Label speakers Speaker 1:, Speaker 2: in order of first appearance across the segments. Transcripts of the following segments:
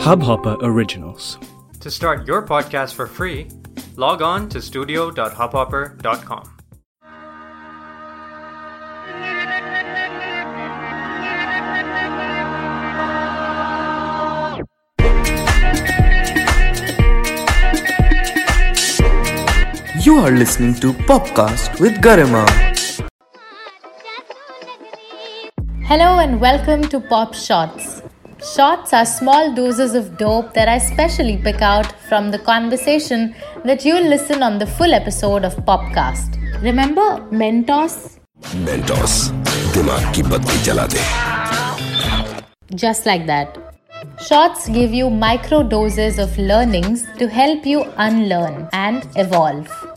Speaker 1: Hubhopper Originals.
Speaker 2: To start your podcast for free, log on to studio.hubhopper.com.
Speaker 3: You are listening to Popcast with Garima.
Speaker 4: Hello and welcome to Pop Shots. Shots are small doses of dope that I specially pick out from the conversation that you'll listen on the full episode of Popcast. Remember Mentos?
Speaker 5: Mentos दिमाग की बत्ती जला दे
Speaker 4: Just like that. Shots give you micro doses of learnings to help you unlearn and evolve.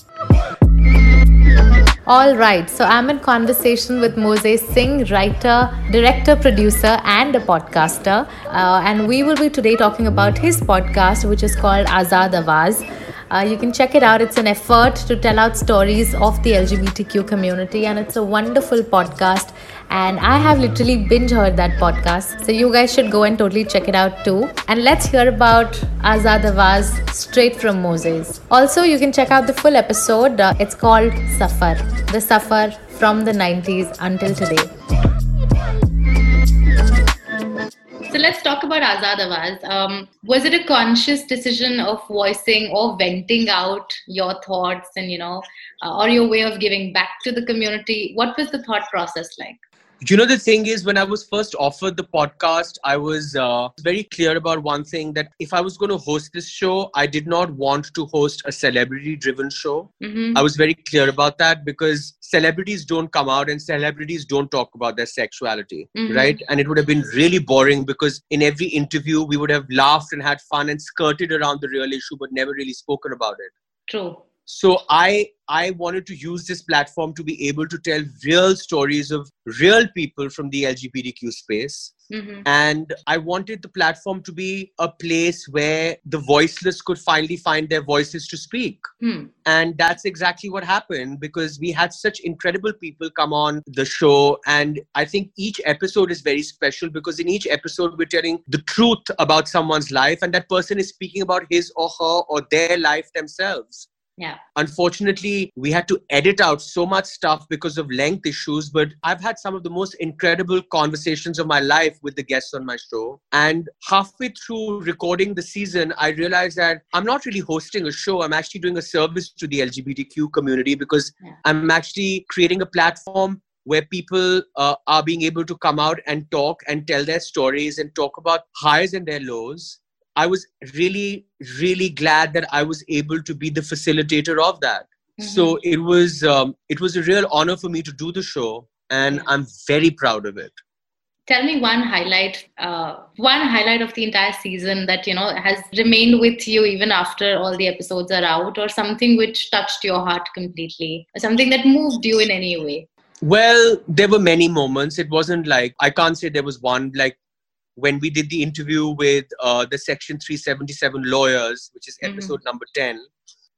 Speaker 4: All right, so I'm in conversation with Moses Singh, writer, director, producer, and a podcaster. Uh, and we will be today talking about his podcast, which is called Azad Awaz. Uh, you can check it out. It's an effort to tell out stories of the LGBTQ community, and it's a wonderful podcast. And I have literally binge heard that podcast. So you guys should go and totally check it out too. And let's hear about Azad Awaz straight from Moses. Also, you can check out the full episode. Uh, it's called Safar. The Safar from the 90s until today. So let's talk about Azad Awaz. Um, was it a conscious decision of voicing or venting out your thoughts and, you know, uh, or your way of giving back to the community? What was the thought process like?
Speaker 6: You know the thing is when i was first offered the podcast i was uh, very clear about one thing that if i was going to host this show i did not want to host a celebrity driven show
Speaker 4: Mhm.
Speaker 6: i was very clear about that because celebrities don't come out and celebrities don't talk about their sexuality
Speaker 4: Mhm.
Speaker 6: right and it would have been really boring because in every interview we would have laughed and had fun and skirted around the real issue but never really spoken about it
Speaker 4: True.
Speaker 6: So i i wanted to use this platform to be able to tell real stories of real people from the lgbtq space.
Speaker 4: Hmm
Speaker 6: and i wanted the platform to be a place where the voiceless could finally find their voices to speak.
Speaker 4: Hmm.
Speaker 6: and that's exactly what happened because we had such incredible people come on the show. And i think each episode is very special because in each episode we're telling the truth about someone's life and that person is speaking about his or her or their life themselves
Speaker 4: Yeah.
Speaker 6: unfortunately we had to edit out so much stuff because of length issues but i've had some of the most incredible conversations of my life with the guests on my show and halfway through recording the season i realized that i'm not really hosting a show i'm actually doing a service to the lgbtq community because
Speaker 4: Yeah.
Speaker 6: i'm actually creating a platform where people uh, are being able to come out and talk and tell their stories and talk about highs and their lows I was really, really glad that I was able to be the facilitator of that. So it was um, it was a real honor for me to do the show, and I'm very proud of it.
Speaker 4: Tell me one highlight, uh, one highlight of the entire season that you know has remained with you even after all the episodes are out, or something which touched your heart completely, or something that moved you in any way.
Speaker 6: Well, there were many moments. It wasn't like I can't say there was one like when we did the interview with uh, the Section 377 lawyers, which is
Speaker 4: Mhm.
Speaker 6: episode number 10,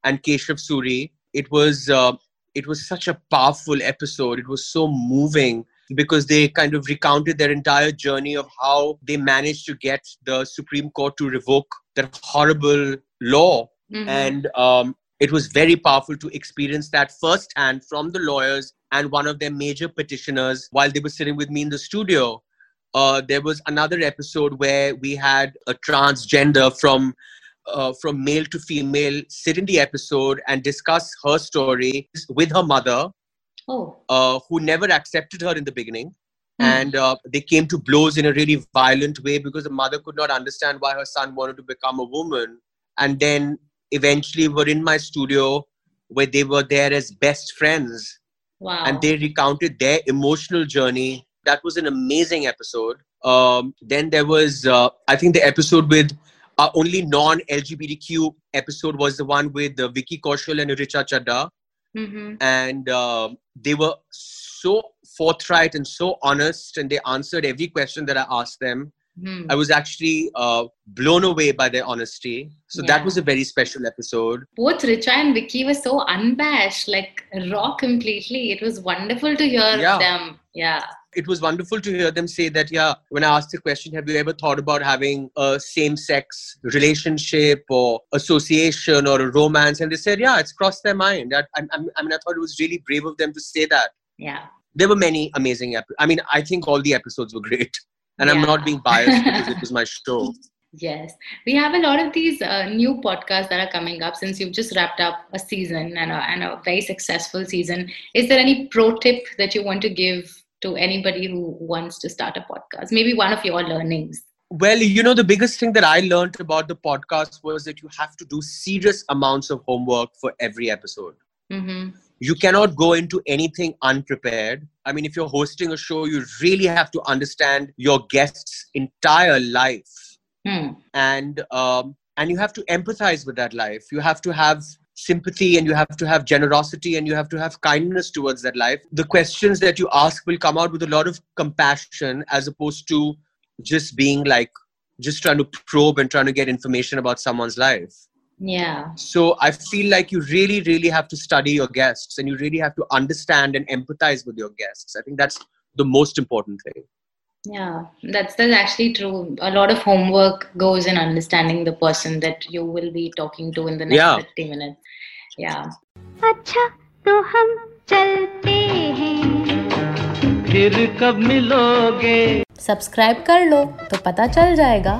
Speaker 6: and Keshav Suri. It was uh, it was such a powerful episode. It was so moving because they kind of recounted their entire journey of how they managed to get the Supreme Court to revoke that horrible law
Speaker 4: Mhm.
Speaker 6: and um, it was very powerful to experience that firsthand from the lawyers and one of their major petitioners while they were sitting with me in the studio. Uh, there was another episode where we had a transgender from uh, from male to female sit in the episode and discuss her story with her mother,
Speaker 4: oh,
Speaker 6: uh, who never accepted her in the beginning.
Speaker 4: Hmm.
Speaker 6: And uh, they came to blows in a really violent way because the mother could not understand why her son wanted to become a woman. And then eventually were in my studio where they were there as best friends
Speaker 4: wow.
Speaker 6: and they recounted their emotional journey. That was an amazing episode. Um, then there was, uh, I think, the episode with our only non LGBTQ episode was the one with uh, Vicky Kaushal and Richa Chadha
Speaker 4: Mhm.
Speaker 6: and uh, they were so forthright and so honest and they answered every question that i asked them
Speaker 4: Hmm.
Speaker 6: i was actually uh, blown away by their honesty so
Speaker 4: Yeah.
Speaker 6: that was a very special episode
Speaker 4: Both Richa and Vicky were so unabashed, like raw completely. It was wonderful to hear
Speaker 6: Yeah.
Speaker 4: them. Yeah.
Speaker 6: It was wonderful to hear them say that, yeah, when I asked the question, have you ever thought about having a same sex relationship or association or a romance? And they said, yeah, it's crossed their mind. I, I, I mean, I thought it was really brave of them to say that.
Speaker 4: Yeah.
Speaker 6: There were many amazing episodes. I mean, I think all the episodes were great. And I'm not being biased because it was my show.
Speaker 4: Yes, we have a lot of these uh, new podcasts that are coming up since you've just wrapped up a season and a, and a very successful season. Is there any pro tip that you want to give to anybody who wants to start a podcast? Maybe one of your learnings.
Speaker 6: Well, you know, the biggest thing that I learned about the podcast was that you have to do serious amounts of homework for every episode.
Speaker 4: hmm
Speaker 6: You cannot go into anything unprepared. I mean, if you're hosting a show, you really have to understand your guest's entire life.
Speaker 4: Hmm.
Speaker 6: and um, and you have to empathize with that life you have to have sympathy and you have to have generosity and you have to have kindness towards that life the questions that you ask will come out with a lot of compassion as opposed to just being like just trying to probe and trying to get information about someone's life.
Speaker 4: Yeah.
Speaker 6: so i feel like you really really have to study your guests and you really have to understand and empathize with your guests. I think that's the most important thing
Speaker 4: Yeah, that's that's actually true. A lot of homework goes in understanding the person that you will be talking to in the next
Speaker 6: Yeah.
Speaker 4: 50 minutes. Yeah.
Speaker 1: अच्छा तो हम चलते हैं
Speaker 7: फिर कब मिलोगे
Speaker 4: subscribe कर लो तो पता चल जाएगा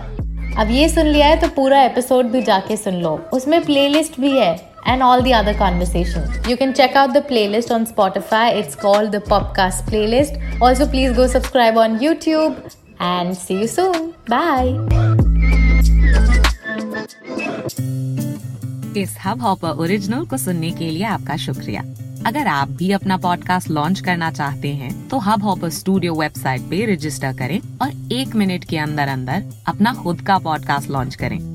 Speaker 4: अब ये सुन लिया है तो पूरा एपिसोड भी जाके सुन लो उसमें प्लेलिस्ट भी है and all the other conversations. You can check out the playlist on Spotify. It's called the Popcast playlist. Also, please go subscribe on YouTube and see you soon. Bye.
Speaker 8: इस Hubhopper original को सुनने के लिए आपका शुक्रिया अगर आप भी अपना पॉडकास्ट लॉन्च करना चाहते हैं तो हब हॉपर स्टूडियो वेबसाइट पे रजिस्टर करें और एक मिनट के अंदर अंदर अपना खुद का पॉडकास्ट लॉन्च करें